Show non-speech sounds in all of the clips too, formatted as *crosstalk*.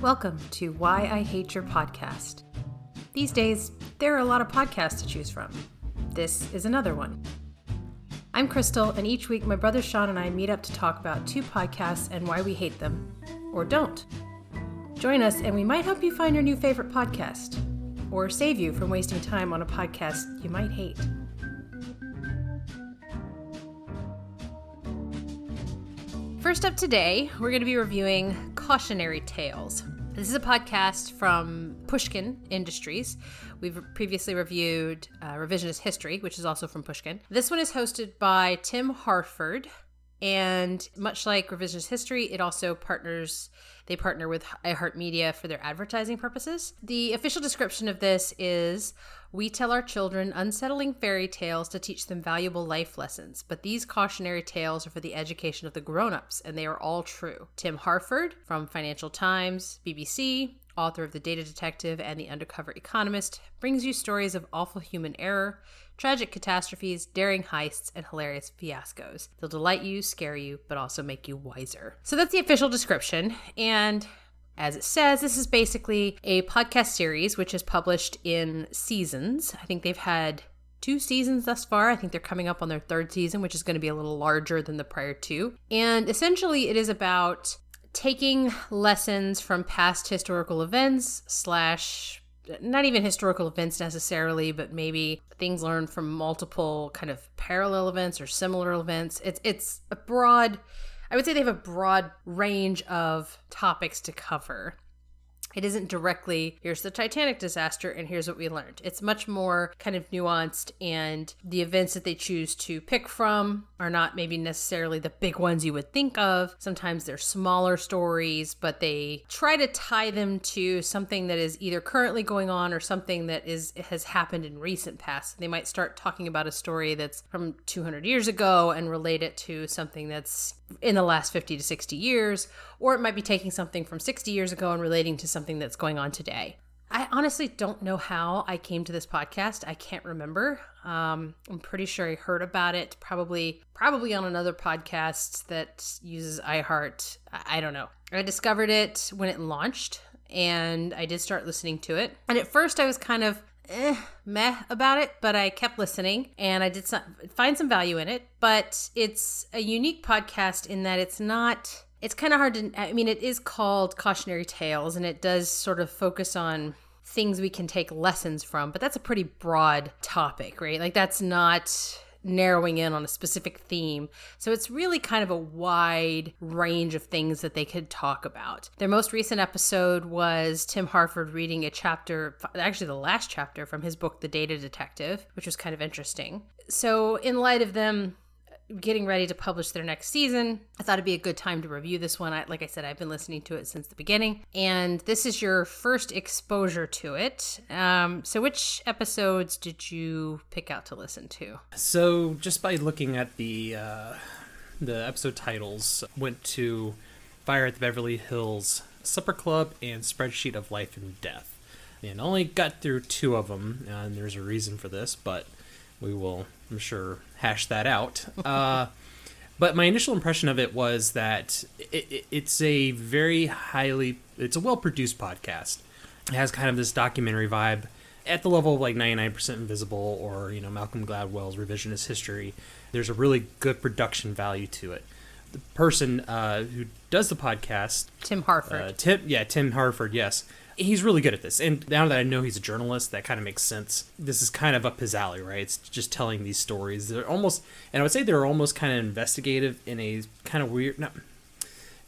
Welcome to Why I Hate Your Podcast. These days, there are a lot of podcasts to choose from. This is another one. I'm Crystal, and each week my brother Sean and I meet up to talk about two podcasts and why we hate them, or don't. Join us, and we might help you find your new favorite podcast, or save you from wasting time on a podcast you might hate. First up today, we're going to be reviewing Cautionary Tales. This is a podcast from Pushkin Industries. We've previously reviewed uh, Revisionist History, which is also from Pushkin. This one is hosted by Tim Harford, and much like Revisionist History, it also partners they partner with iHeartMedia for their advertising purposes. The official description of this is we tell our children unsettling fairy tales to teach them valuable life lessons, but these cautionary tales are for the education of the grown-ups, and they are all true. Tim Harford from Financial Times, BBC, author of The Data Detective and The Undercover Economist, brings you stories of awful human error, tragic catastrophes, daring heists, and hilarious fiascos. They'll delight you, scare you, but also make you wiser. So that's the official description. And as it says, this is basically a podcast series which is published in seasons. I think they've had two seasons thus far. I think they're coming up on their third season, which is going to be a little larger than the prior two. And essentially, it is about taking lessons from past historical events slash not even historical events necessarily, but maybe things learned from multiple kind of parallel events or similar events. It's it's a broad I would say they have a broad range of topics to cover it isn't directly here's the titanic disaster and here's what we learned. It's much more kind of nuanced and the events that they choose to pick from are not maybe necessarily the big ones you would think of. Sometimes they're smaller stories but they try to tie them to something that is either currently going on or something that is has happened in recent past. They might start talking about a story that's from 200 years ago and relate it to something that's in the last 50 to 60 years or it might be taking something from 60 years ago and relating to something that's going on today. I honestly don't know how I came to this podcast. I can't remember. Um, I'm pretty sure I heard about it probably probably on another podcast that uses iHeart. I, I don't know. I discovered it when it launched and I did start listening to it. And at first I was kind of eh, meh about it, but I kept listening and I did some, find some value in it. But it's a unique podcast in that it's not it's kind of hard to i mean it is called cautionary tales and it does sort of focus on things we can take lessons from but that's a pretty broad topic right like that's not narrowing in on a specific theme. So it's really kind of a wide range of things that they could talk about. Their most recent episode was Tim Harford reading a chapter, actually the last chapter from his book, The Data Detective, which was kind of interesting. So, in light of them getting ready to publish their next season. I thought it'd be a good time to review this one. I, like I said, I've been listening to it since the beginning, and this is your first exposure to it. Um, so, which episodes did you pick out to listen to? So, just by looking at the uh, the episode titles, went to Fire at the Beverly Hills, Supper Club, and Spreadsheet of Life and Death. And only got through two of them, and there's a reason for this, but we will, I'm sure, hash that out. *laughs* Uh, but my initial impression of it was that it, it, it's a very highly, it's a well produced podcast. It has kind of this documentary vibe at the level of like 99% Invisible or, you know, Malcolm Gladwell's Revisionist History. There's a really good production value to it. The person uh, who does the podcast, Tim Harford. Uh, Tim, yeah, Tim Harford, yes he's really good at this. And now that I know he's a journalist, that kind of makes sense. This is kind of up his alley, right? It's just telling these stories. They're almost, and I would say they're almost kind of investigative in a kind of weird, not,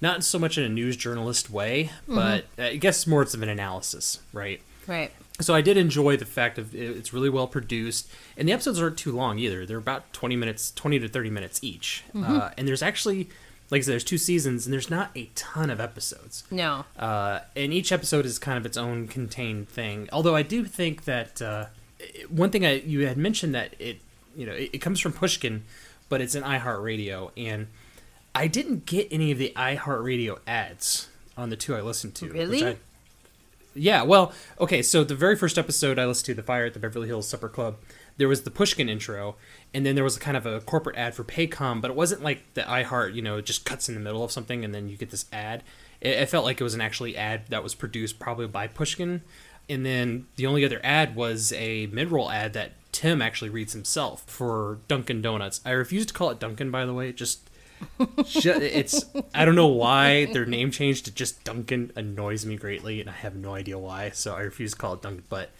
not so much in a news journalist way, mm-hmm. but I guess more it's of an analysis, right? Right. So I did enjoy the fact of it's really well produced, and the episodes aren't too long either. They're about twenty minutes, twenty to thirty minutes each, mm-hmm. uh, and there's actually like I said, there's two seasons and there's not a ton of episodes. No. Uh, and each episode is kind of its own contained thing. Although I do think that uh, one thing I you had mentioned that it you know it, it comes from Pushkin, but it's an iHeartRadio, and I didn't get any of the iHeartRadio ads on the two I listened to. Really? I, yeah. Well, okay. So the very first episode I listened to, the Fire at the Beverly Hills Supper Club, there was the Pushkin intro, and then there was a kind of a corporate ad for Paycom, but it wasn't like the iHeart, you know, it just cuts in the middle of something and then you get this ad. It, it felt like it was an actually ad that was produced probably by Pushkin, and then the only other ad was a mid-roll ad that Tim actually reads himself for Dunkin' Donuts. I refuse to call it Dunkin', by the way. It just ju- it's I don't know why their name changed to just Dunkin' annoys me greatly, and I have no idea why. So I refuse to call it Dunkin'. But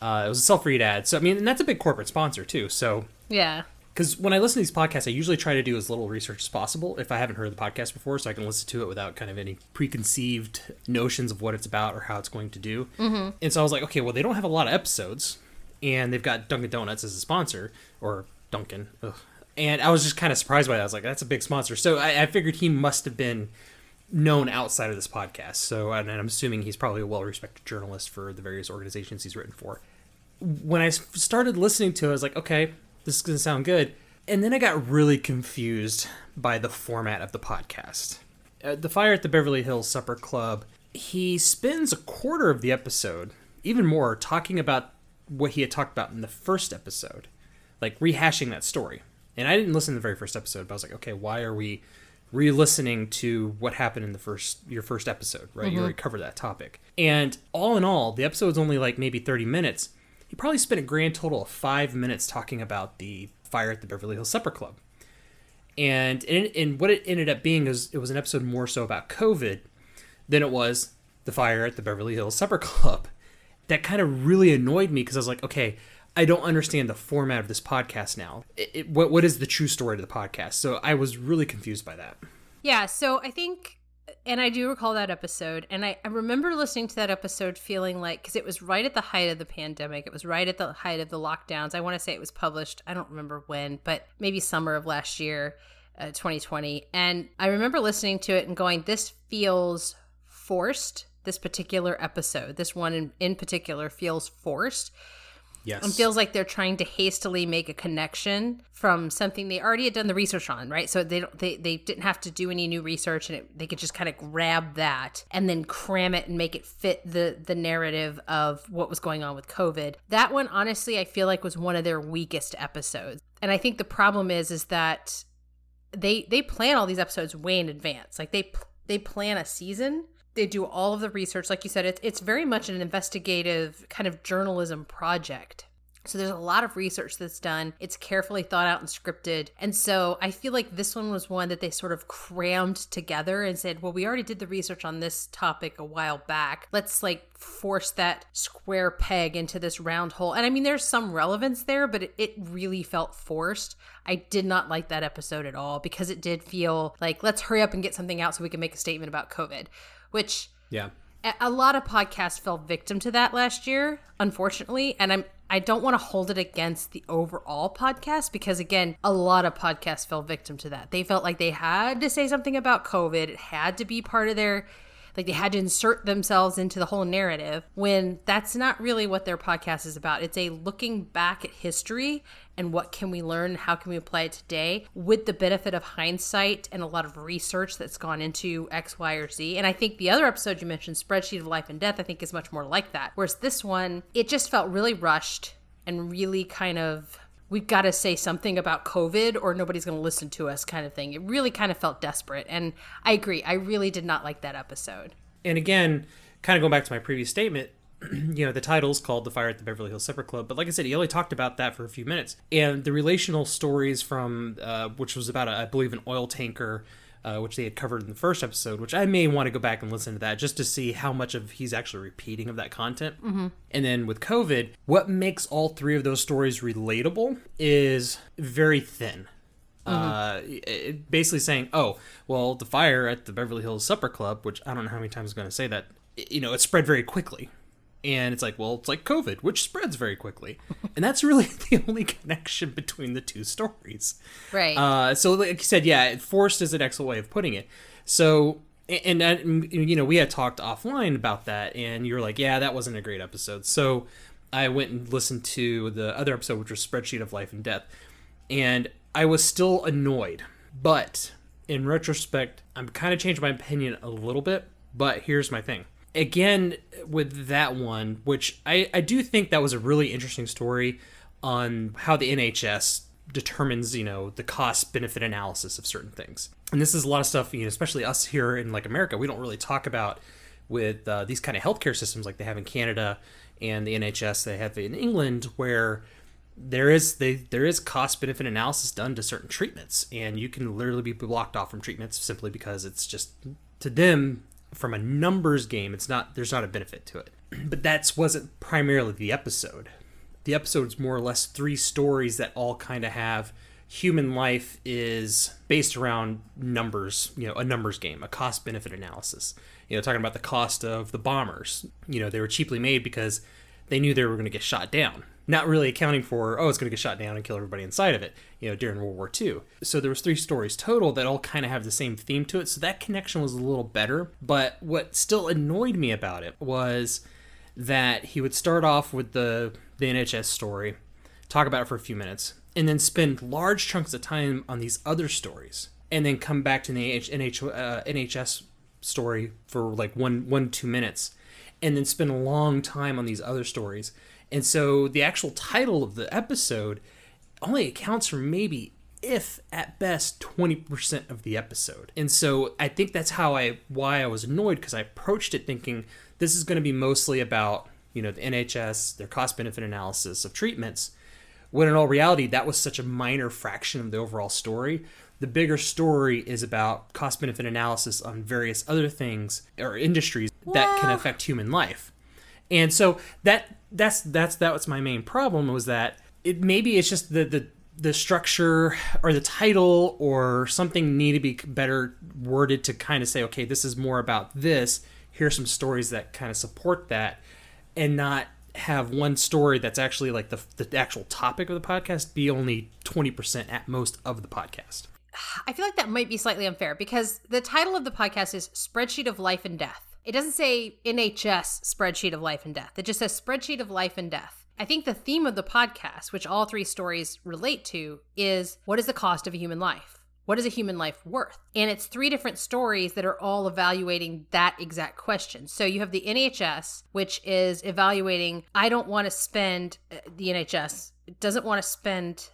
uh, it was a self-read ad, so I mean, and that's a big corporate sponsor too. So Yeah. because when I listen to these podcasts, I usually try to do as little research as possible if I haven't heard the podcast before, so I can listen to it without kind of any preconceived notions of what it's about or how it's going to do. Mm-hmm. And so I was like, okay, well, they don't have a lot of episodes, and they've got Dunkin' Donuts as a sponsor, or Dunkin'. Ugh. And I was just kind of surprised by that. I was like, that's a big sponsor. So I, I figured he must have been known outside of this podcast. So, and I'm assuming he's probably a well respected journalist for the various organizations he's written for When I started listening to it, I was like, okay, this is going to sound good. And then I got really confused by the format of the podcast. Uh, the Fire at the Beverly Hills Supper Club, he spends a quarter of the episode, even more, talking about what he had talked about in the first episode, like rehashing that story. And I didn't listen to the very first episode, but I was like, okay, why are we re-listening to what happened in the first your first episode, right? You already covered that topic. And all in all, the episode episode's only like maybe 30 minutes. He probably spent a grand total of 5 minutes talking about the fire at the Beverly Hills Supper Club. And and what it ended up being is it was an episode more so about COVID than it was the fire at the Beverly Hills Supper *laughs* Club. That kind of really annoyed me because I was like, okay, I don't understand the format of this podcast now. It, it, what what is the true story to the podcast? So I was really confused by that. Yeah, so I think, and I do recall that episode, and I, I remember listening to that episode feeling like, because it was right at the height of the pandemic, it was right at the height of the lockdowns. I want to say it was published, I don't remember when, but maybe summer of last year, uh, 2020. And I remember listening to it and going, this feels forced. This particular episode, this one in, in particular, feels forced Yes. and feels like they're trying to hastily make a connection from something they already had done the research on, right? So they don't they, they didn't have to do any new research and it, they could just kind of grab that and then cram it and make it fit the the narrative of what was going on with COVID. That one honestly I feel like was one of their weakest episodes. And I think the problem is is that they they plan all these episodes way in advance. Like they they plan a season. They do all of the research, like you said. It's it's very much an investigative kind of journalism project. So there's a lot of research that's done. It's carefully thought out and scripted. And so I feel like this one was one that they sort of crammed together and said, well, we already did the research on this topic a while back. Let's like force that square peg into this round hole. And I mean, there's some relevance there, but it, it really felt forced. I did not like that episode at all because it did feel like, let's hurry up and get something out so we can make a statement about COVID, which yeah. a- lot of podcasts fell victim to that last year unfortunately and i'm i don't want to hold it against the overall podcast because again a lot of podcasts fell victim to that they felt like they had to say something about covid it had to be part of their like they had to insert themselves into the whole narrative when that's not really what their podcast is about. It's a looking back at history and what can we learn how can we apply it today with the benefit of hindsight and a lot of research that's gone into x y or z. And i think the other episode you mentioned spreadsheet of life and death i think is much more like that. Whereas this one it just felt really rushed and really kind of we've got to say something about covid or nobody's going to listen to us kind of thing it really kind of felt desperate and i agree i really did not like that episode and again, kind of going back to my previous statement, *clears throat* you know, the title's called The Fire at the Beverly Hills Supper Club, but like I said, he only talked about that for a few minutes. And the relational stories from, uh, which was about, a, I believe, an oil tanker, uh, which they had covered in the first episode, which I may want to go back and listen to that just to see how much of he's actually repeating of that content. Mm-hmm. And then with COVID, what makes all three of those stories relatable is very thin. Uh, it- basically saying, oh, well, the fire at the Beverly Hills Supper Club, which I don't know how many times I'm going to say that, you know, it spread very quickly. And it's like, well, it's like COVID, which spreads very quickly. *laughs* and that's really *laughs* the only connection between the two stories. right Uh, so, like you said, yeah, forced is an excellent way of putting it. So, and, and you know, we had talked offline about that, and you were like, yeah, that wasn't a great episode. So, I went and listened to the other episode, which was Spreadsheet of Life and Death, and I was still annoyed. But in retrospect, I'm kind of changed my opinion a little bit. But here's my thing. Again, with that one, which I, I do think that was a really interesting story on how the NHS determines you know the cost benefit analysis of certain things. And this is a lot of stuff you know especially us here in like america we don't really talk about with uh, these kind of healthcare systems like they have in canada and the nhs they have in england where there is they there is cost benefit analysis done to certain treatments. And you can literally be blocked off from treatments simply because it's just to them from a numbers game it's not there's not a benefit to it. *clears throat* But that wasn't primarily the episode. The episode's more or less three stories that all kind of have human life is based around numbers you know a numbers game a cost benefit analysis. You know talking about the cost of the bombers. You know they were cheaply made because they knew they were going to get shot down. Not really accounting for oh it's going to get shot down and kill everybody inside of it you know during world war ii so there was three stories total that all kind of have the same theme to it so that connection was a little better. But what still annoyed me about it was that he would start off with the the nhs story talk about it for a few minutes and then spend large chunks of time on these other stories and then come back to the NH, uh, nhs story for like one one two minutes and then spend a long time on these other stories and so the actual title of the episode only accounts for maybe if at best 20% of the episode. And so I think that's how I why I was annoyed because I approached it thinking this is going to be mostly about, you know, the NHS, their cost benefit analysis of treatments. When in all reality that was such a minor fraction of the overall story. The bigger story is about cost benefit analysis on various other things or industries that can affect human life. And so that that's that's that was my main problem was that it maybe it's just the the the structure or the title or something need to be better worded to kind of say okay this is more about this here's some stories that kind of support that and not have one story that's actually like the, the actual topic of the podcast be only 20% at most of the podcast i feel like that might be slightly unfair because the title of the podcast is spreadsheet of life and death it doesn't say NHS spreadsheet of life and death. It just says spreadsheet of life and death. I think the theme of the podcast, which all three stories relate to, is what is the cost of a human life? What is a human life worth? And it's three different stories that are all evaluating that exact question. So you have the NHS, which is evaluating, I don't want to spend, uh, the NHS doesn't want to spend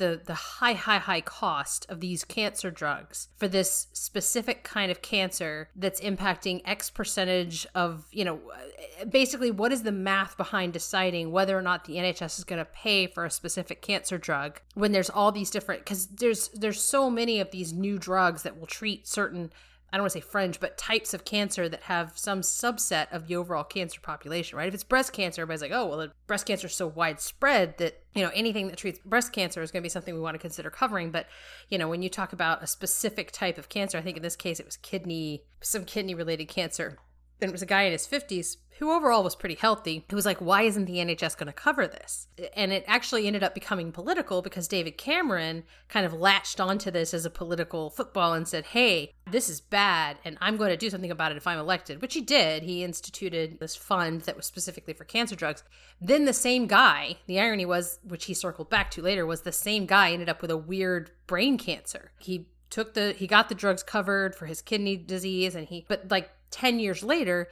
the the high high high cost of these cancer drugs for this specific kind of cancer that's impacting x percentage of you know basically what is the math behind deciding whether or not the NHS is going to pay for a specific cancer drug when there's all these different cuz there's there's so many of these new drugs that will treat certain I don't want to say fringe, but types of cancer that have some subset of the overall cancer population, right? If it's breast cancer, everybody's like, oh, well, breast cancer is so widespread that, you know, anything that treats breast cancer is going to be something we want to consider covering. But, you know, when you talk about a specific type of cancer, I think in this case it was kidney, some kidney related cancer. And it was a guy in his 50s who overall was pretty healthy, who was like, why isn't the NHS going to cover this? And it actually ended up becoming political because David Cameron kind of latched onto this as a political football and said, hey, this is bad, and I'm going to do something about it if I'm elected, which he did. He instituted this fund that was specifically for cancer drugs. Then the same guy, the irony was, which he circled back to later, was the same guy ended up with a weird brain cancer. He took the he got the drugs covered for his kidney disease and he but like 10 years later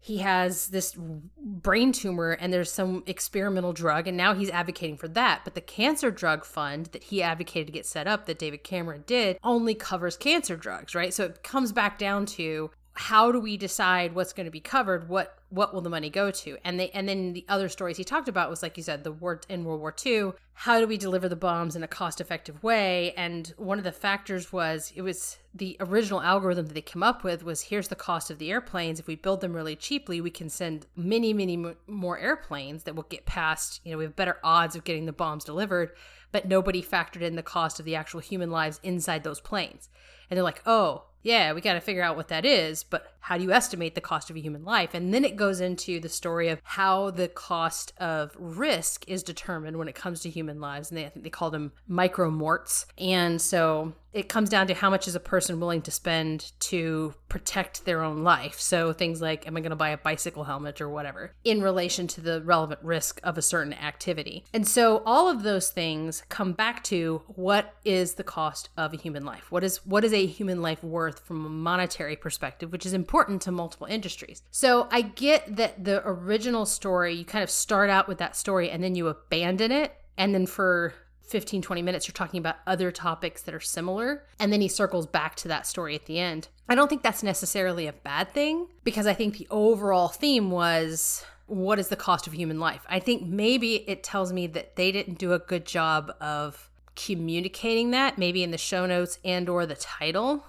he has this brain tumor and there's some experimental drug and now he's advocating for that. But the cancer drug fund that he advocated to get set up that david cameron did only covers cancer drugs right? So it comes back down to how do we decide what's going to be covered? What what will the money go to? And they and then the other stories he talked about was like you said the war in world war ii how do we deliver the bombs in a cost effective way? And one of the factors was it was the original algorithm that they came up with was here's the cost of the airplanes. If we build them really cheaply we can send many many more airplanes that will get past you know we have better odds of getting the bombs delivered but nobody factored in the cost of the actual human lives inside those planes. And they're like oh yeah, we got to figure out what that is, but how do you estimate the cost of a human life? And then it goes into the story of how the cost of risk is determined when it comes to human lives. And they, I think they call them micromorts. And so it comes down to how much is a person willing to spend to protect their own life. So things like, am I going to buy a bicycle helmet or whatever in relation to the relevant risk of a certain activity? And so all of those things come back to what is the cost of a human life? What is what is a human life worth from a monetary perspective, which is important to multiple industries. So I get that the original story, you kind of start out with that story and then you abandon it and then for 15, 20 minutes, you're talking about other topics that are similar. And then he circles back to that story at the end. I don't think that's necessarily a bad thing because I think the overall theme was what is the cost of human life? I think maybe it tells me that they didn't do a good job of communicating that maybe in the show notes and or the title.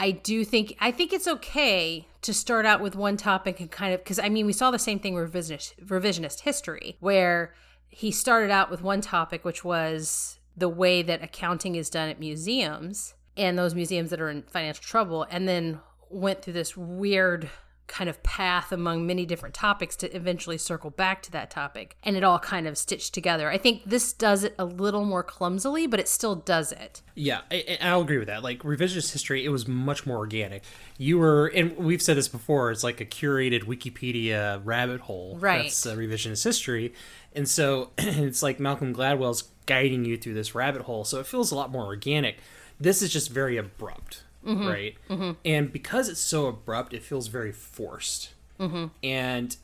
I do think I think it's okay to start out with one topic and kind of because I mean we saw the same thing revisionist, revisionist history where he started out with one topic which was the way that accounting is done at museums and those museums that are in financial trouble and then went through this weird kind of path among many different topics to eventually circle back to that topic and it all kind of stitched together. I think this does it a little more clumsily, but it still does it. Yeah, I, I'll agree with that. Like revisionist history, it was much more organic. You were, and we've said this before, it's like a curated Wikipedia rabbit hole. Right. That's uh, revisionist history. And so *clears throat* it's like Malcolm Gladwell's guiding you through this rabbit hole. So it feels a lot more organic. This is just very abrupt mm-hmm. right? Mm-hmm. And because it's so abrupt, it feels very forced. Mm-hmm. And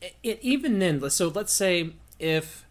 it, it, even then, so let's say if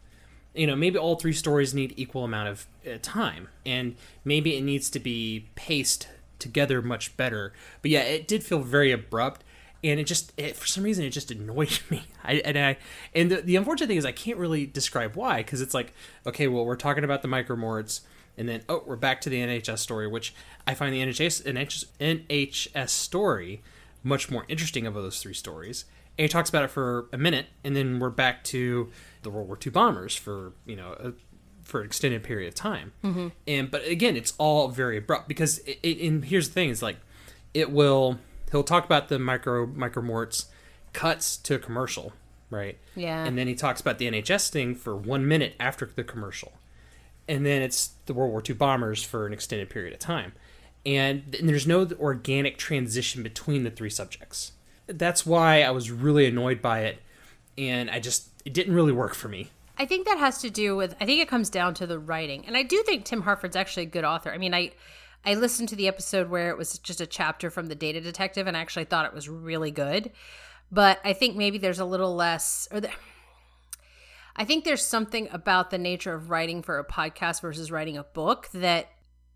you know maybe all three stories need equal amount of uh, time, and maybe it needs to be paced together much better. But yeah, it did feel very abrupt. And it just, it, for some reason, it just annoyed *laughs* me. I, and I, and the, the unfortunate thing is, I can't really describe why, because it's like, okay, well, we're talking about the micromorts, and then oh, we're back to the NHS story, which I find the NHS NHS, NHS story much more interesting of those three stories. And he talks about it for a minute, and then we're back to the World War II bombers for you know a, for an extended period of time. Mm-hmm. And but again, it's all very abrupt because it, it, and here's the thing: is like it will he'll talk about the micro micromorts, cuts to a commercial, right? Yeah. And then he talks about the NHS thing for one minute after the commercial and then it's the World War II bombers for an extended period of time. And, and there's no organic transition between the three subjects. That's why I was really annoyed by it, and I just it didn't really work for me. I think that has to do with I think it comes down to the writing. And I do think Tim Harford's actually a good author. I mean, I I listened to the episode where it was just a chapter from the data detective and I actually thought it was really good. But I think maybe there's a little less or the, I think there's something about the nature of writing for a podcast versus writing a book that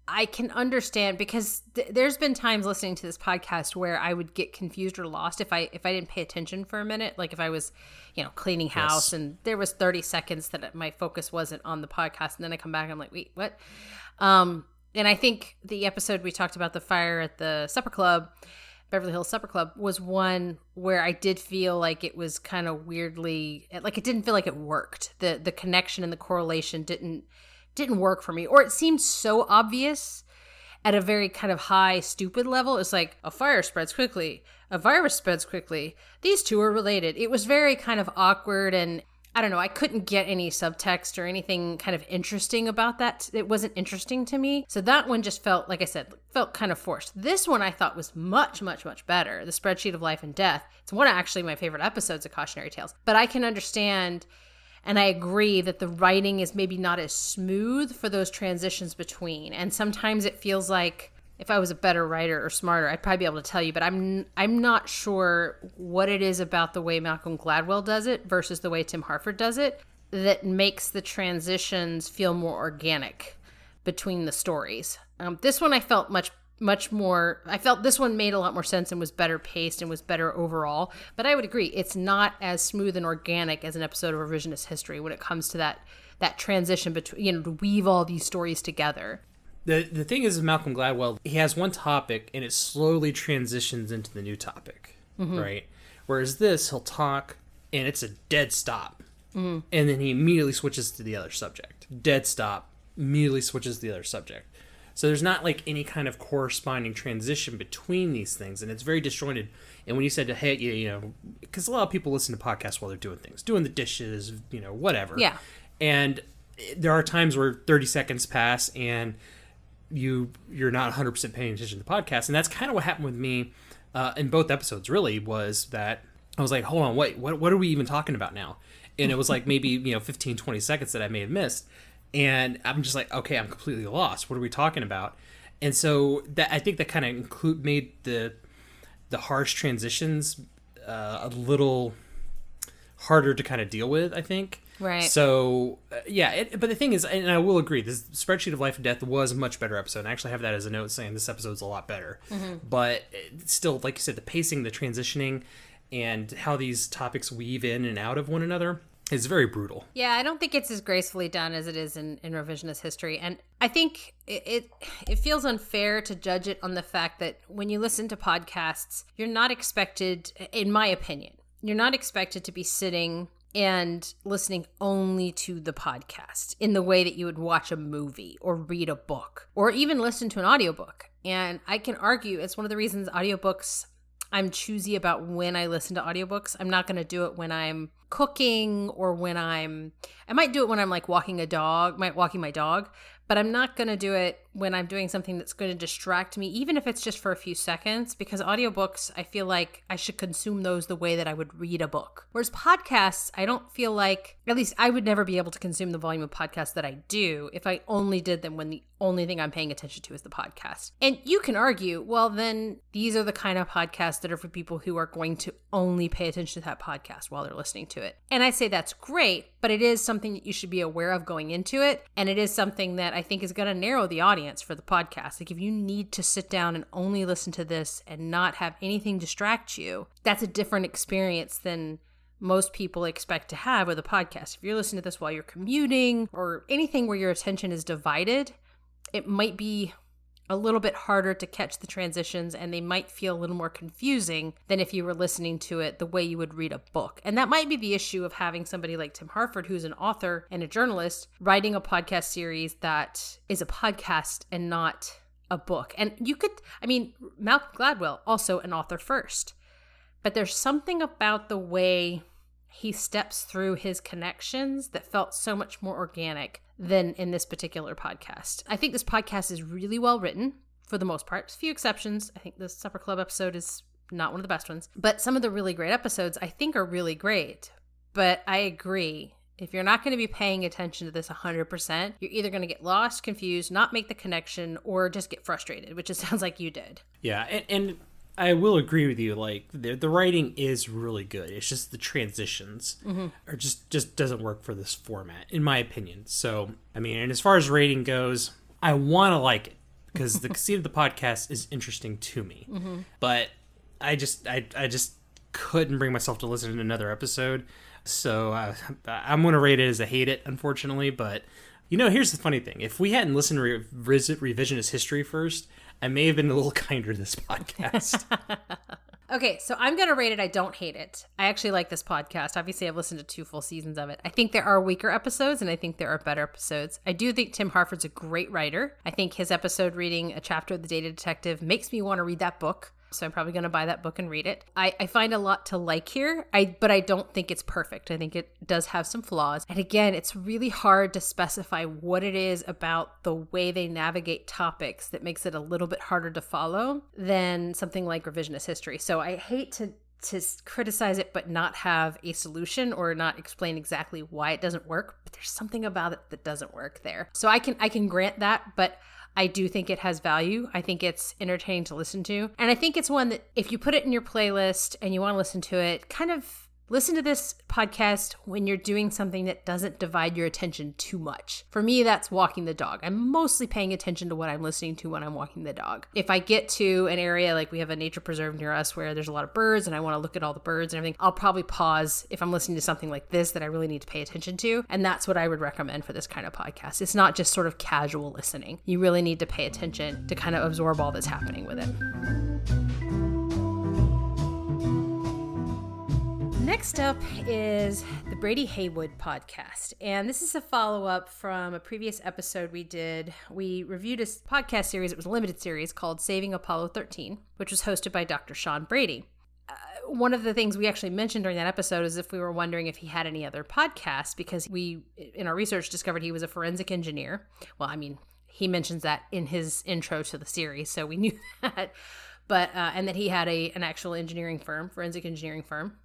I can understand because th- there's been times listening to this podcast where I would get confused or lost if I if I didn't pay attention for a minute like if I was you know cleaning house yes. and there was 30 seconds that my focus wasn't on the podcast and then I come back and I'm like wait what um and I think the episode we talked about the fire at the supper club Beverly Hills Supper Club was one where I did feel like it was kind of weirdly like it didn't feel like it worked. The the connection and the correlation didn't didn't work for me or it seemed so obvious at a very kind of high stupid level. It's like a fire spreads quickly, a virus spreads quickly. These two are related. It was very kind of awkward and I don't know, I couldn't get any subtext or anything kind of interesting about that. It wasn't interesting to me. So that one just felt, like I said, felt kind of forced. This one I thought was much, much, much better. The spreadsheet of life and death. It's one of actually my favorite episodes of Cautionary Tales. But I can understand and I agree that the writing is maybe not as smooth for those transitions between. And sometimes it feels like if I was a better writer or smarter, I'd probably be able to tell you, but I'm I'm not sure what it is about the way Malcolm Gladwell does it versus the way Tim Harford does it that makes the transitions feel more organic between the stories. Um, this one I felt much much more I felt this one made a lot more sense and was better paced and was better overall. But I would agree it's not as smooth and organic as an episode of revisionist history when it comes to that that transition between you know to weave all these stories together the the thing is Malcolm Gladwell, he has one topic and it slowly transitions into the new topic, mm-hmm. right? Whereas this, he'll talk and it's a dead stop, mm-hmm. and then he immediately switches to the other subject. Dead stop, immediately switches to the other subject. So there's not like any kind of corresponding transition between these things, and it's very disjointed. And when you said, "Hey, you, you know," because a lot of people listen to podcasts while they're doing things, doing the dishes, you know, whatever. Yeah. And there are times where 30 seconds pass and you you're not 100% paying attention to the podcast. And that's kind of what happened with me uh, in both episodes really was that i was like hold on wait what, what are we even talking about now? And it was like maybe you know 15 20 seconds that i may have missed. And i'm just like okay i'm completely lost. What are we talking about? And so that i think that kind of include made the the harsh transitions uh, a little harder to kind of deal with i think Right. So uh, yeah, it, but the thing is, and I will agree, this spreadsheet of life and death was a much better episode. And I actually have that as a note saying this episode's a lot better. But still, like you said, the pacing, the transitioning, and how these topics weave in and out of one another is very brutal. Yeah, I don't think it's as gracefully done as it is in, in revisionist history, and I think it, it it feels unfair to judge it on the fact that when you listen to podcasts, you're not expected, in my opinion, you're not expected to be sitting and listening only to the podcast in the way that you would watch a movie or read a book or even listen to an audiobook. And I can argue it's one of the reasons audiobooks I'm choosy about when I listen to audiobooks. I'm not going to do it when I'm cooking or when I'm I might do it when I'm like walking a dog, might walking my dog, but I'm not going to do it when I'm doing something that's going to distract me even if it's just for a few seconds because audiobooks I feel like I should consume those the way that I would read a book. Whereas podcasts, I don't feel like at least I would never be able to consume the volume of podcasts that I do if I only did them when the only thing I'm paying attention to is the podcast. And you can argue, well, then these are the kind of podcasts that are for people who are going to only pay attention to that podcast while they're listening to it. And I say that's great, but it is something that you should be aware of going into it. And it is something that I think is going to narrow the audience for the podcast. Like if you need to sit down and only listen to this and not have anything distract you, that's a different experience than most people expect to have with a podcast. If you're listening to this while you're commuting or anything where your attention is divided, it might be a little bit harder to catch the transitions and they might feel a little more confusing than if you were listening to it the way you would read a book. And that might be the issue of having somebody like Tim Harford, who's an author and a journalist, writing a podcast series that is a podcast and not a book. And you could, I mean, Malcolm Gladwell, also an author first, but there's something about the way he steps through his connections that felt so much more organic than in this particular podcast. I think this podcast is really well written for the most part. Few exceptions. I think the Supper Club episode is not one of the best ones, but some of the really great episodes I think are really great. But I agree. If you're not going to be paying attention to this 100%, you're either going to get lost, confused, not make the connection, or just get frustrated, which it *laughs* sounds like you did. Yeah, and, and I will agree with you. Like the the writing is really good. It's just the transitions are just just doesn't work for this format, in my opinion. So I mean, and as far as rating goes, I want to like it because the *laughs* conceit of the podcast is interesting to me. But I just I I just couldn't bring myself to listen to another episode. So uh, *laughs* I'm gonna rate it as a hate it, unfortunately. But you know, here's the funny thing: if we hadn't listened to re- revisit revisionist history first, I may have been a little *laughs* kinder to this podcast. *laughs* Okay, so I'm going to rate it. I don't hate it. I actually like this podcast. Obviously, I've listened to two full seasons of it. I think there are weaker episodes and I think there are better episodes. I do think Tim Harford's a great writer. I think his episode reading a chapter of The Data Detective makes me want to read that book. So I'm probably going to buy that book and read it. I, I find a lot to like here, I but I don't think it's perfect. I think it does have some flaws. And again, it's really hard to specify what it is about the way they navigate topics that makes it a little bit harder to follow than something like revisionist history. So I hate to to criticize it but not have a solution or not explain exactly why it doesn't work but there's something about it that doesn't work there so i can i can grant that but I do think it has value. I think it's entertaining to listen to. And I think it's one that if you put it in your playlist and you want to listen to it, kind of listen to this podcast when you're doing something that doesn't divide your attention too much. For me, that's walking the dog. I'm mostly paying attention to what I'm listening to when I'm walking the dog. If I get to an area like we have a nature preserve near us where there's a lot of birds and I want to look at all the birds and everything, I'll probably pause if I'm listening to something like this that I really need to pay attention to. And that's what I would recommend for this kind of podcast. It's not just sort of casual listening. You really need to pay attention to kind of absorb all that's happening with it. Next up is the Brady Heywood podcast. And this is a follow up from a previous episode we did. We reviewed a podcast series, it was a limited series called Saving Apollo 13, which was hosted by Dr. Sean Brady. Uh, one of the things we actually mentioned during that episode is if we were wondering if he had any other podcasts, because we, in our research, discovered he was a forensic engineer. Well, I mean, he mentions that in his intro to the series, so we knew *laughs* that. But, uh, and that he had a, an actual engineering firm, forensic engineering firm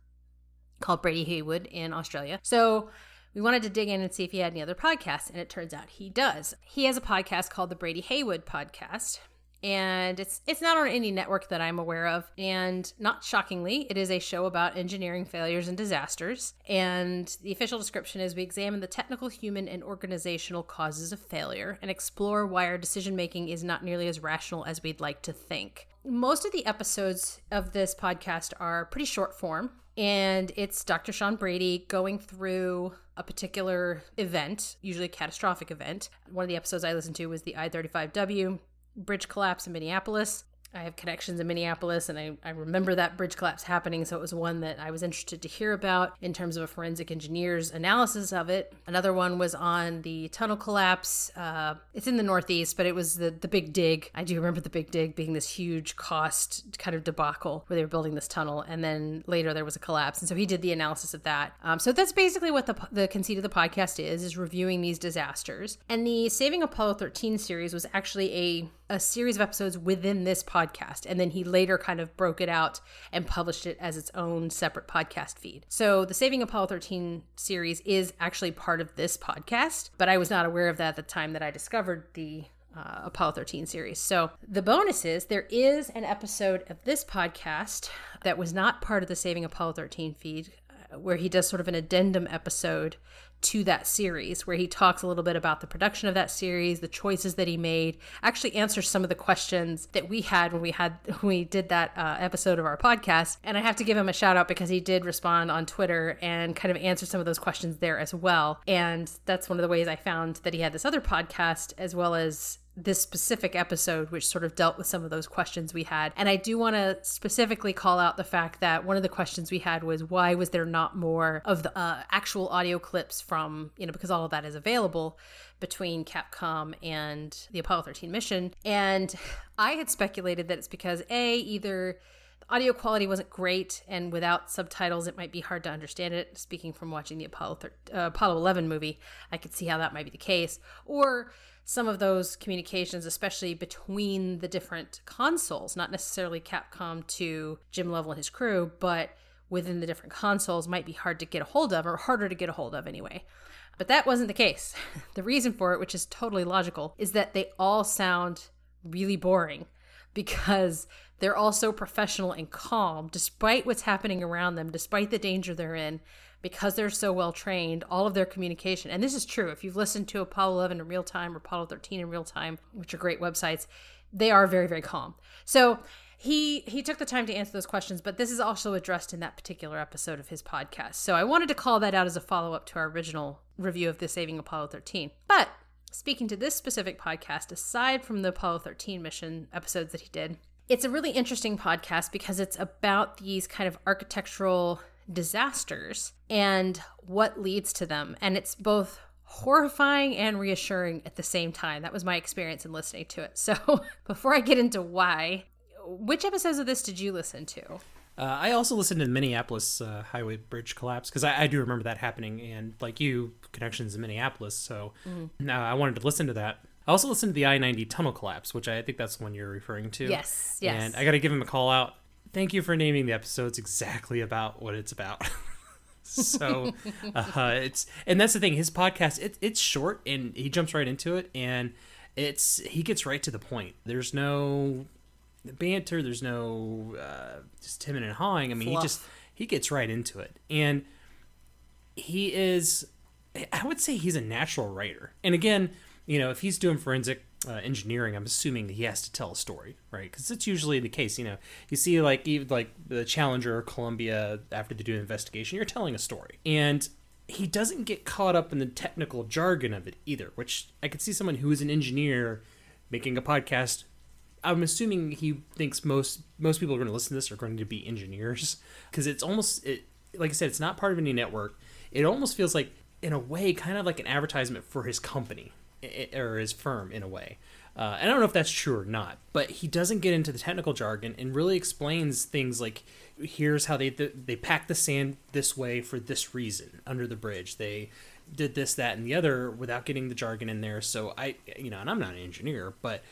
called Brady Heywood in Australia. So we wanted to dig in and see if he had any other podcasts, and it turns out he does. He has a podcast called the Brady Heywood Podcast. and it's it's not on any network that I'm aware of. And not shockingly, it is a show about engineering failures and disasters. And the official description is we examine the technical, human, and organizational causes of failure and explore why our decision making is not nearly as rational as we'd like to think. Most of the episodes of this podcast are pretty short form, and it's Dr. Sean Brady going through a particular event, usually a catastrophic event. One of the episodes I listened to was the I 35W bridge collapse in Minneapolis. I have connections in Minneapolis and I, I remember that bridge collapse happening. So it was one that I was interested to hear about in terms of a forensic engineer's analysis of it. Another one was on the tunnel collapse. Uh, it's in the Northeast, but it was the, the Big Dig. I do remember the Big Dig being this huge cost kind of debacle where they were building this tunnel. And then later there was a collapse. And so he did the analysis of that. Um, so that's basically what the, the conceit of the podcast is, is reviewing these disasters. And the Saving Apollo 13 series was actually a a series of episodes within this podcast. And then he later kind of broke it out and published it as its own separate podcast feed. So the Saving Apollo 13 series is actually part of this podcast, but I was not aware of that at the time that I discovered the uh, Apollo 13 series. So, the bonus is there is an episode of this podcast that was not part of the Saving Apollo 13 feed uh, where he does sort of an addendum episode to that series where he talks a little bit about the production of that series, the choices that he made, actually answers some of the questions that we had when we had *laughs* when we did that uh, episode of our podcast. And I have to give him a shout out because he did respond on Twitter and kind of answer some of those questions there as well. And that's one of the ways I found that he had this other podcast as well as this specific episode, which sort of dealt with some of those questions we had. And I do want to specifically call out the fact that one of the questions we had was why was there not more of the uh, actual audio clips from, you know, because all of that is available between Capcom and the Apollo 13 mission. And I had speculated that it's because A, either the audio quality wasn't great, and without subtitles, it might be hard to understand it. Speaking from watching the Apollo, uh, Apollo 11 movie, I could see how that might be the case. Or some of those communications, especially between the different consoles, not necessarily Capcom to Jim Lovell and his crew, but within the different consoles, might be hard to get a hold of, or harder to get a hold of anyway. But that wasn't the case. *laughs* The reason for it, which is totally logical, is that they all sound really boring because they're all so professional and calm despite what's happening around them, despite the danger they're in because they're so well trained, all of their communication, and this is true if you've listened to Apollo 11 in real time or Apollo 13 in real time, which are great websites, they are very, very calm. So he he took the time to answer those questions, but this is also addressed in that particular episode of his podcast. So I wanted to call that out as a follow up to our original review of the Saving Apollo 13. But speaking to this specific podcast, aside from the Apollo 13 mission episodes that he did, it's a really interesting podcast because it's about these kind of architectural disasters and what leads to them. And it's both horrifying and reassuring at the same time. That was my experience in listening to it. *laughs* So before I get into why, which episodes of this did you listen to? Uh, I also listened to the Minneapolis uh, highway bridge collapse because I, I, do remember that happening, and like you, connections in Minneapolis. So mm. now I wanted to listen to that. I also listened to the I ninety tunnel collapse, which I think that's the one you're referring to. Yes, yes. And I got to give him a call out thank you for naming the episodes exactly about what it's about. *laughs* so uh, it's and that's the thing. His podcast it, it's short and he jumps right into it and it's he gets right to the point. There's no banter. There's no uh, just timid and hawing. I mean, Fluff. he just he gets right into it and he is. I would say he's a natural writer. And again, you know, if he's doing forensic uh, engineering, I'm assuming he has to tell a story, right? Because it's usually the case. You know, you see like even like the Challenger or Columbia after they do an investigation, you're telling a story, and he doesn't get caught up in the technical jargon of it either. Which I could see someone who is an engineer making a podcast. I'm assuming he thinks most most people are going to listen to this are going to be engineers because it's almost it, like I said, it's not part of any network. It almost feels like, in a way, kind of like an advertisement for his company or is firm in a way. Uh, and I don't know if that's true or not, but he doesn't get into the technical jargon and really explains things like here's how they they pack the sand this way for this reason under the bridge. They did this, that, and the other without getting the jargon in there. So I, you know, and I'm not an engineer, but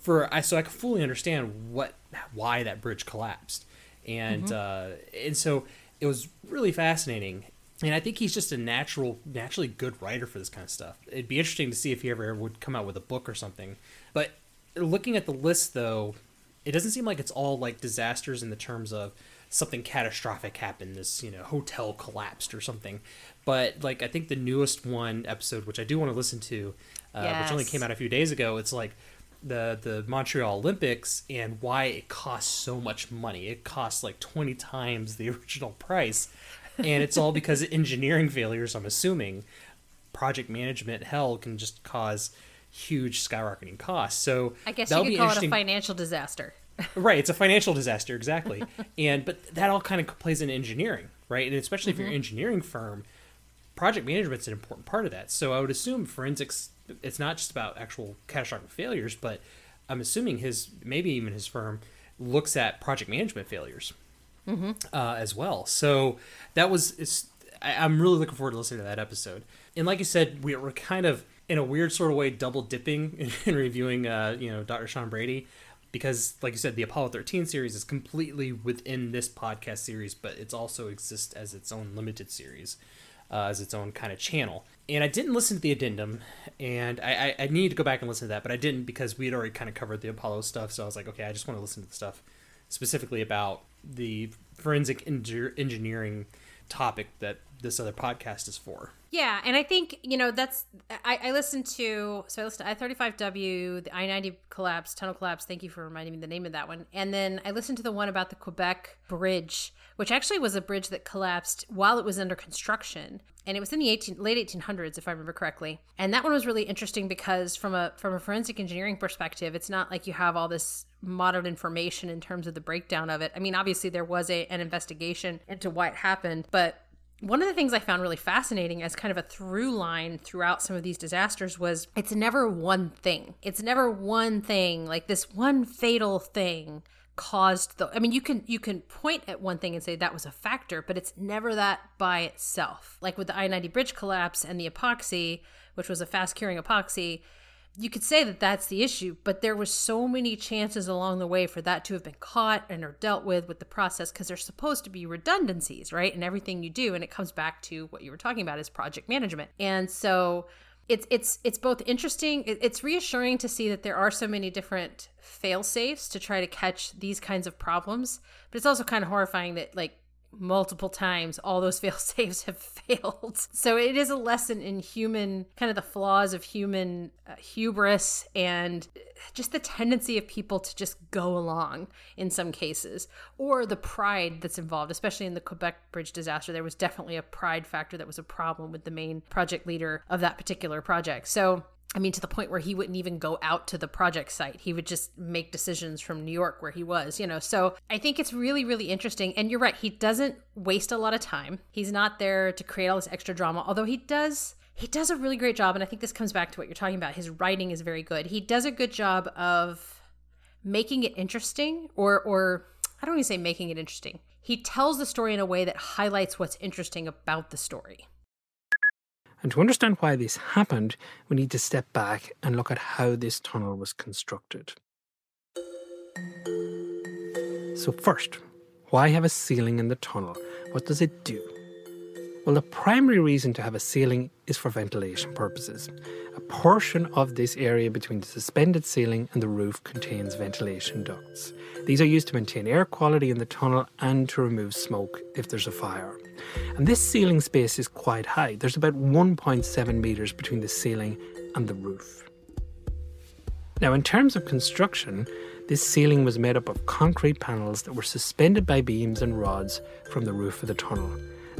for I so I can fully understand what why that bridge collapsed, and mm-hmm. uh, and so it was really fascinating and I think he's just a natural, naturally good writer for this kind of stuff. It'd be interesting to see if he ever would come out with a book or something. But looking at the list though, it doesn't seem like it's all like disasters in the terms of something catastrophic happened this you know hotel collapsed or something but like i think the newest one episode which i do want to listen to uh, yes. which only came out a few days ago it's like the the montreal olympics and why it costs so much money it costs like 20 times the *laughs* original price and it's all because of engineering failures i'm assuming. Project management hell can just cause huge skyrocketing costs. So i guess you could call it a financial disaster. *laughs* Right it's a financial disaster exactly. And but that all kind of plays in engineering right? And especially mm-hmm. if you're an engineering firm project management's an important part of that. So i would assume forensics it's not just about actual catastrophic failures but i'm assuming his maybe even his firm looks at project management failures mm-hmm. uh, as well. So that was I, i'm really looking forward to listening to that episode. And like you said we we're kind of in a weird sort of way double dipping in, *laughs* in reviewing uh, you know dr sean brady because like you said the apollo 13 series is completely within this podcast series but it's also exists as its own limited series uh, as its own kind of channel. And i didn't listen to the addendum and I, I, I need to go back and listen to that but i didn't because we had already kind of covered the apollo stuff so i was like okay i just want to listen to the stuff specifically about the forensic engineering topic that this other podcast is for. Yeah, and I think you know that's I, I listened to so I listened to I thirty five W, the I ninety collapse, tunnel collapse. Thank you for reminding me the name of that one. And then I listened to the one about the Quebec Bridge, which actually was a bridge that collapsed while it was under construction, and it was in the 18, late eighteen hundreds, if I remember correctly. And that one was really interesting because from a from a forensic engineering perspective, it's not like you have all this modern information in terms of the breakdown of it. I mean, obviously there was a an investigation into why it happened, but one of the things I found really fascinating as kind of a through line throughout some of these disasters was it's never one thing. It's never one thing, like this one fatal thing caused the I mean you can you can point at one thing and say that was a factor, but it's never that by itself. Like with the I-90 bridge collapse and the epoxy, which was a fast curing epoxy, you could say that that's the issue, but there was so many chances along the way for that to have been caught and or dealt with with the process because there's supposed to be redundancies, right? And everything you do, and it comes back to what you were talking about is project management. And so it's it's it's both interesting, it's reassuring to see that there are so many different fail safes to try to catch these kinds of problems, but it's also kind of horrifying that like multiple times all those *laughs* fail safes have failed. *laughs* So it is a lesson in human kind of the flaws of human uh, hubris and just the tendency of people to just go along in some cases or the pride that's involved especially in the quebec bridge disaster. There was definitely a pride factor that was a problem with the main project leader of that particular project. So I mean, to the point where he wouldn't even go out to the project site. He would just make decisions from New York where he was, you know. So I think it's really, really interesting. And you're right, he doesn't waste a lot of time. He's not there to create all this extra drama, although he does. He does a really great job, and I think this comes back to what you're talking about. His writing is very good. He does a good job of making it interesting, or, or I don't even say making it interesting. He tells the story in a way that highlights what's interesting about the story. And to understand why this happened, we need to step back and look at how this tunnel was constructed. So, first, why have a ceiling in the tunnel? What does it do? Well, the primary reason to have a ceiling is for ventilation purposes. A portion of this area between the suspended ceiling and the roof contains ventilation ducts. These are used to maintain air quality in the tunnel and to remove smoke if there's a fire. And this ceiling space is quite high. There's about 1.7 metres between the ceiling and the roof. Now, in terms of construction, this ceiling was made up of concrete panels that were suspended by beams and rods from the roof of the tunnel.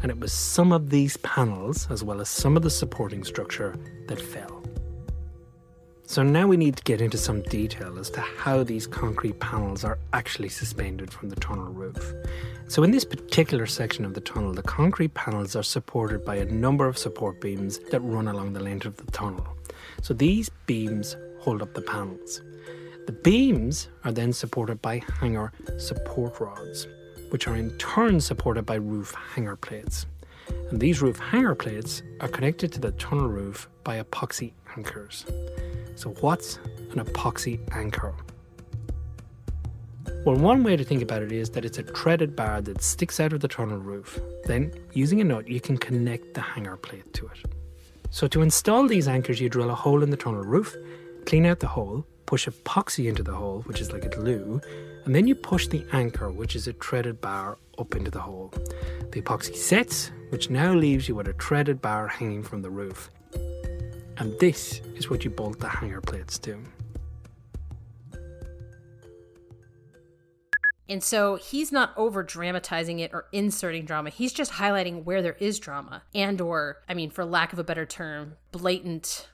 And it was some of these panels, as well as some of the supporting structure, that fell. So now we need to get into some detail as to how these concrete panels are actually suspended from the tunnel roof. So in this particular section of the tunnel, the concrete panels are supported by a number of support beams that run along the length of the tunnel. So these beams hold up the panels. The beams are then supported by hanger support rods, which are in turn supported by roof hanger plates. And these roof hanger plates are connected to the tunnel roof by epoxy anchors. So, what's an epoxy anchor? Well, one way to think about it is that it's a threaded bar that sticks out of the tunnel roof. Then, using a nut, you can connect the hanger plate to it. So, to install these anchors, you drill a hole in the tunnel roof, clean out the hole, push epoxy into the hole, which is like a glue, and then you push the anchor, which is a threaded bar, up into the hole. The epoxy sets, which now leaves you with a threaded bar hanging from the roof. And this is what you bolt the hanger plates to. And so he's not over dramatizing it or inserting drama. He's just highlighting where there is drama and or I mean for lack of a better term, blatant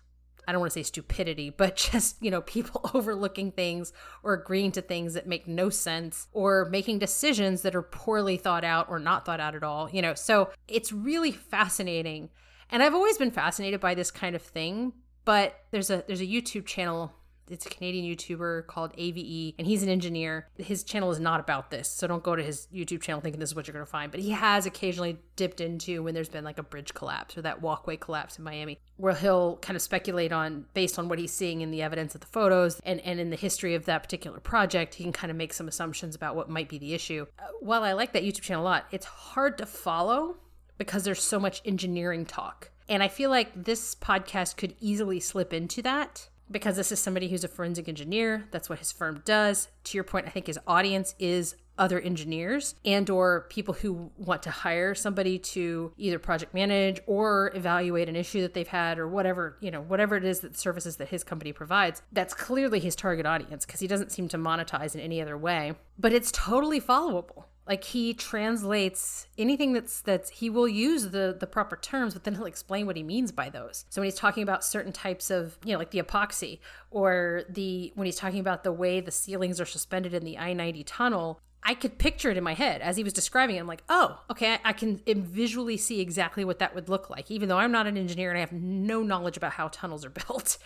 I don't want to say stupidity, but *laughs* just, you know, people *laughs* overlooking things or agreeing to things that make no sense or making decisions that are poorly thought out or not thought out at all, you know. So it's really fascinating. And I've always been fascinated by this kind of thing, but there's a there's a YouTube channel it's a Canadian YouTuber called AVE, and he's an engineer. His channel is not about this, so don't go to his YouTube channel thinking this is what you're going to find. But he has occasionally dipped into when there's been like a bridge collapse or that walkway collapse in Miami, where he'll kind of speculate on, based on what he's seeing in the evidence of the photos and, and in the history of that particular project, he can kind of make some assumptions about what might be the issue. Uh, while I like that YouTube channel a lot, it's hard to follow because there's so much engineering talk. And I feel like this podcast could easily slip into that because this is somebody who's a forensic engineer that's what his firm does. To your point i think his audience is other engineers and or people who want to hire somebody to either project manage or evaluate an issue that they've had or whatever you know whatever it is that services that his company provides. That's clearly his target audience because he doesn't seem to monetize in any other way but it's totally followable like he translates anything that's that's he will use the the proper terms but then he'll explain what he means by those so when he's talking about certain types of you know like the epoxy or the when he's talking about the way the ceilings are suspended in the i-90 tunnel I could picture it in my head as he was describing it. I'm like, oh, okay, I, I can visually see exactly what that would look like, even though I'm not an engineer and I have no knowledge about how tunnels are *laughs* built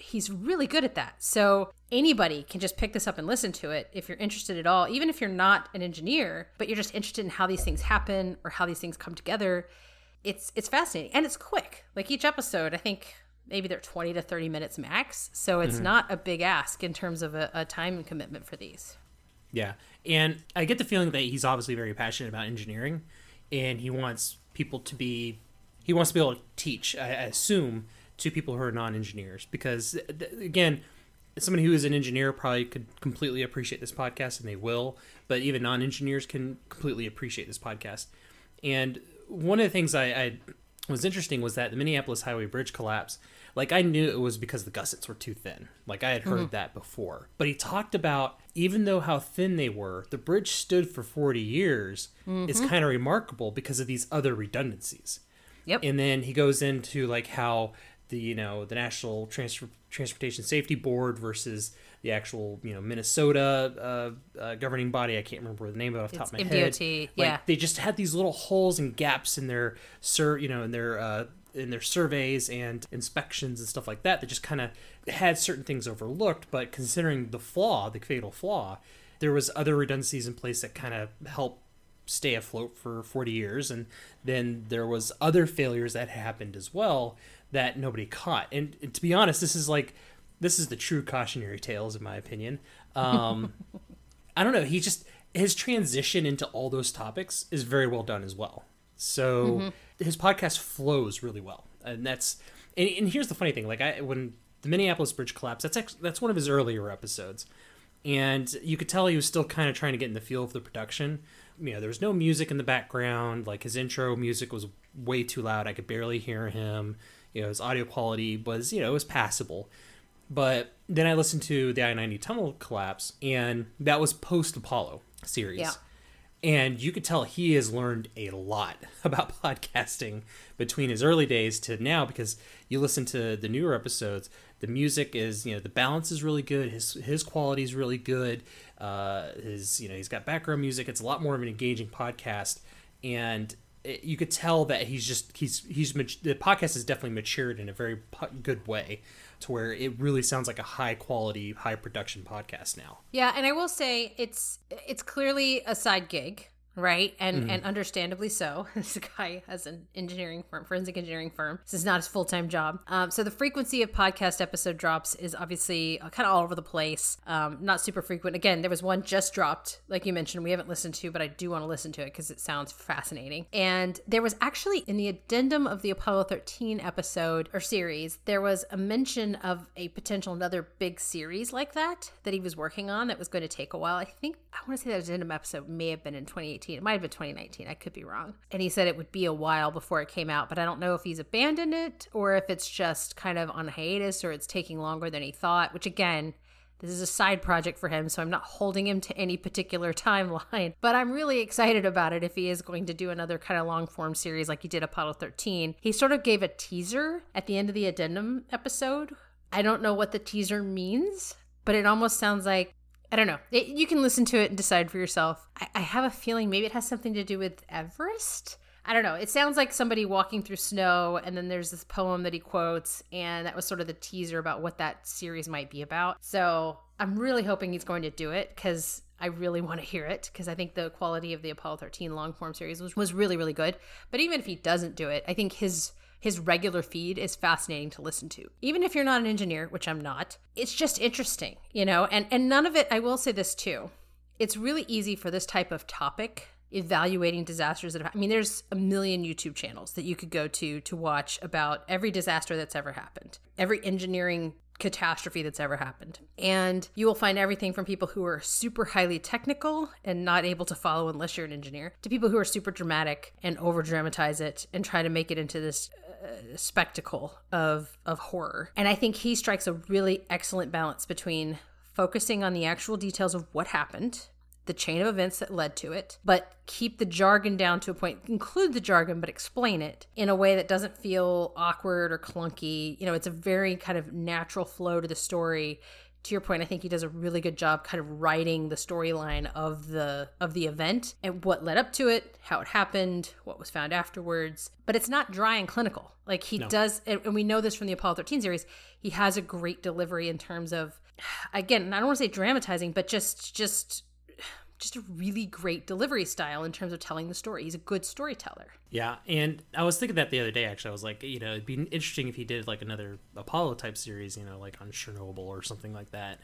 he's really good at that. So anybody can just pick this up and listen to it if you're interested at all, even if you're not an engineer, but you're just interested in how these things happen or how these things come together. It's it's fascinating and it's quick. Like each episode, I think maybe they're 20 to 30 minutes max. So it's mm-hmm. not a big ask in terms of a, a time commitment for these. Yeah. And I get the feeling that he's obviously very passionate about engineering and he wants people to be he wants to be able to teach, I, I assume, to people who are non-engineers because again somebody who is an engineer probably could completely appreciate this podcast and they will but even non-engineers can completely appreciate this podcast and one of the things I, I was interesting was that the minneapolis highway bridge collapse like i knew it was because the gussets were too thin like i had heard mm-hmm. that before but he talked about even though how thin they were the bridge stood for 40 years mm-hmm. is kind of remarkable because of these other redundancies Yep. And then he goes into like how the you know the National Trans- Transportation Safety Board versus the actual you know Minnesota uh, uh, governing body. I can't remember the name of it off the top of my MDOT, head. Like, yeah, they just had these little holes and gaps in their sur you know in their uh, in their surveys and inspections and stuff like that that just kind of had certain things overlooked. But considering the flaw, the fatal flaw, there was other redundancies in place that kind of helped stay afloat for 40 years and then there was other failures that happened as well that nobody caught. And, and, to be honest, this is like this is the true cautionary tales in my opinion. Um, *laughs* I don't know. He just his transition into all those topics is very well done as well. So mm-hmm. his podcast flows really well, and that's and, and, here's the funny thing: like I when the Minneapolis bridge collapsed, that's actually, that's one of his earlier episodes, and you could tell he was still kind of trying to get in the feel of the production. You know, there was no music in the background. Like his intro music was way too loud. I could barely hear him you know his audio quality was you know it was passable but then i listened to the i-90 tunnel collapse and that was post apollo series yeah. and you could tell he has learned a lot *laughs* about podcasting between his early days to now because you listen to the newer episodes the music is you know the balance is really good his his quality is really good uh his you know he's got background music it's a lot more of an engaging podcast and it, you could tell that he's just he's he's the podcast has definitely matured in a very good way to where it really sounds like a high quality high production podcast now. Yeah and i will say it's it's clearly a side gig right? And and understandably so. *laughs* this guy has an engineering firm, forensic engineering firm. This is not his full time job. Um, so the frequency of podcast episode drops is obviously uh, kind of all over the place. Um, not super frequent. Again, there was one just dropped, like you mentioned, we haven't listened to, but I do want to listen to it because it sounds fascinating. And there was actually in the addendum of the Apollo 13 episode or series, there was a mention of a potential another big series like that that he was working on that was going to take a while. I think I want to say that addendum episode may have been in 2018. It might have been 2019. I could be wrong. And he said it would be a while before it came out, but I don't know if he's abandoned it or if it's just kind of on hiatus or it's taking longer than he thought, which again, this is a side project for him, so I'm not holding him to any particular *laughs* timeline. But I'm really excited about it if he is going to do another kind of long form series like he did Apollo 13. He sort of gave a teaser at the end of the addendum episode. I don't know what the teaser means, but it almost sounds like I don't know. It, you can listen to it and decide for yourself. I, I have a feeling maybe it has something to do with Everest. I don't know. It sounds like somebody walking through snow, and then there's this poem that he quotes, and that was sort of the teaser about what that series might be about. So I'm really hoping he's going to do it because I really want to hear it because I think the quality of the Apollo 13 long form series was, was really, really good. But even if he doesn't do it, I think his his regular feed is fascinating to listen to. Even if you're not an engineer, which I'm not, it's just interesting, you know? And and none of it I will say this too. It's really easy for this type of topic evaluating disasters that have, I mean there's a million YouTube channels that you could go to to watch about every disaster that's ever happened. Every engineering catastrophe that's ever happened. And you will find everything from people who are super highly technical and not able to follow unless you're an engineer to people who are super dramatic and over dramatize it and try to make it into this spectacle of of horror. And I think he strikes a really excellent balance between focusing on the actual details of what happened the chain of events that led to it, but keep the jargon down to a point. Include the jargon, but explain it in a way that doesn't feel awkward or clunky. You know, it's a very kind of natural flow to the story. To your point, I think he does a really good job kind of writing the storyline of the of the event and what led up to it, how it happened, what was found afterwards. But it's not dry and clinical. Like he No. does, and and we know this from the Apollo 13 series. He has a great delivery in terms of, again, I don't want to say dramatizing, but just just just a really great delivery style in terms of telling the story. He's a good storyteller. Yeah, and I was thinking that the other day. Actually, I was like, you know, it'd be interesting if he did like another Apollo type series, you know, like on Chernobyl or something like that.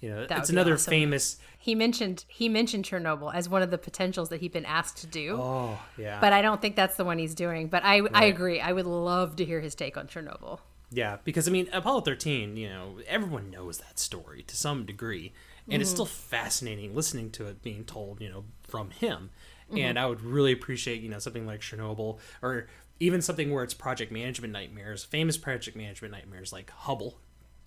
You know, That it's another awesome. famous. He mentioned he mentioned Chernobyl as one of the potentials that he'd been asked to do. Oh, yeah, But I don't think that's the one he's doing. But I I agree. I would love to hear his take on Chernobyl. yeah, because I mean, Apollo thirteen. You know, everyone knows that story to some degree, and it's mm-hmm. still fascinating listening to it being told. You know, from him, mm-hmm. and I would really appreciate you know something like Chernobyl or even something where it's project management nightmares, famous project management nightmares like Hubble.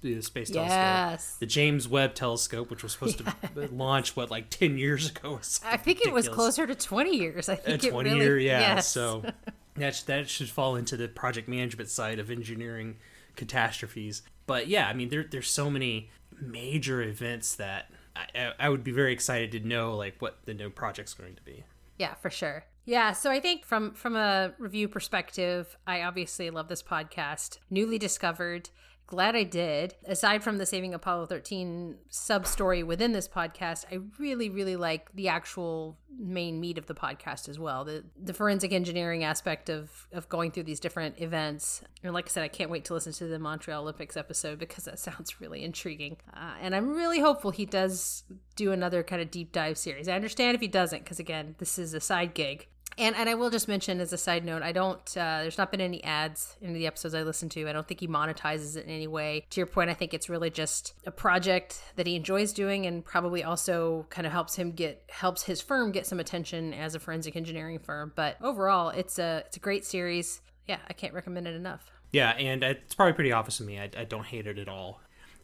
The space telescope, Yes. the James Webb Telescope, which was supposed to *laughs* launch what like ten years ago. I think it was closer to 20 years. i think uh, it 20 really year yeah yes. so *laughs* that, sh- that should fall into the project management side of engineering catastrophes but yeah i mean there, there's so many major events that I, I- would be very excited to know like what the new project's going to be Yeah, for sure. Yeah, so I think from from a review perspective, I obviously love this podcast. Newly discovered, glad I did. Aside from the Saving Apollo 13 sub story within this podcast, I really really like the actual main meat of the podcast as well. The the forensic engineering aspect of of going through these different events. And like I said, I can't wait to listen to the Montreal Olympics episode because that *laughs* sounds really intriguing. Uh, and I'm really hopeful he does do another kind of deep dive series. I understand if he doesn't because again, this is a side gig. And and I will just mention as a side note, I don't. Uh, there's not been any ads in the episodes I listen to. I don't think he monetizes it in any way. To your point, I think it's really just a project that he enjoys doing, and probably also kind of helps him get helps his firm get some attention as a forensic engineering firm. But overall, it's a it's a great series. Yeah, I can't recommend it enough. yeah and it's probably pretty obvious to me i, I don't hate it at all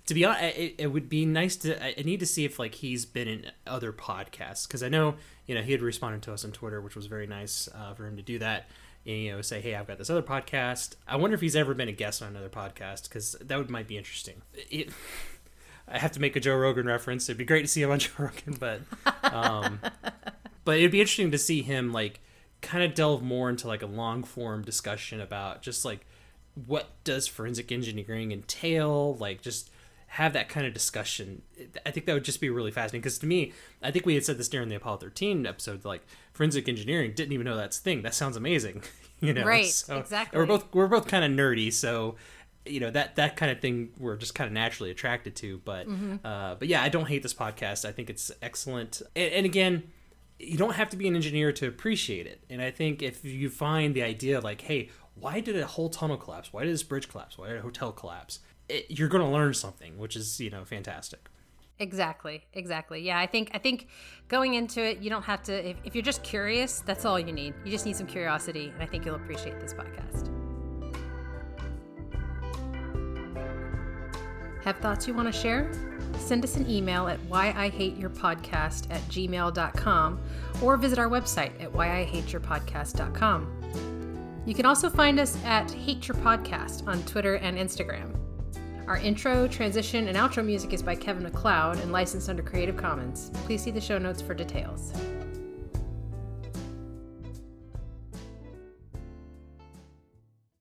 to be honest it, it would be nice to I need to see if like he's been in other podcasts because i know you know he had responded to us on twitter which was very nice uh, for him to do that and you know say hey i've got this other podcast. I wonder if he's ever been a guest on another podcast because that would might be interesting. It, i have to make a joe rogan reference. It'd be great to see him on *laughs* joe rogan but um but it'd be interesting to see him like kind of delve more into like a long form discussion about just like what does forensic engineering entail like just have that kind of discussion. I think that would just be really fascinating because to me, I think we had said this during the Apollo 13 episode. Like forensic engineering didn't even know that's a thing. That sounds amazing, *laughs* you know? Right, So- exactly. We're both we're both kind of nerdy, so you know that that kind of thing we're just kind of naturally attracted to. But uh, but yeah, I don't hate this podcast. I think it's excellent. And, and again, you don't have to be an engineer to appreciate it. And I think if you find the idea like, hey, why did a whole tunnel collapse? Why did this bridge collapse? Why did a hotel collapse? It, you're going to learn something, which is you know fantastic. Exactly, exactly. Yeah, I think I think going into it, you don't have to. If, if you're just curious, that's all you need. You just need some curiosity, and I think you'll appreciate this podcast. Have thoughts you want to share? Send us an email at whyihateyourpodcast at gmail.com or visit our website at whyihateyourpodcast.com. You can also find us at Hate Your Podcast on Twitter and Instagram. Our intro, transition, and outro music is by Kevin MacLeod and licensed under Creative Commons. Please see the show notes for details.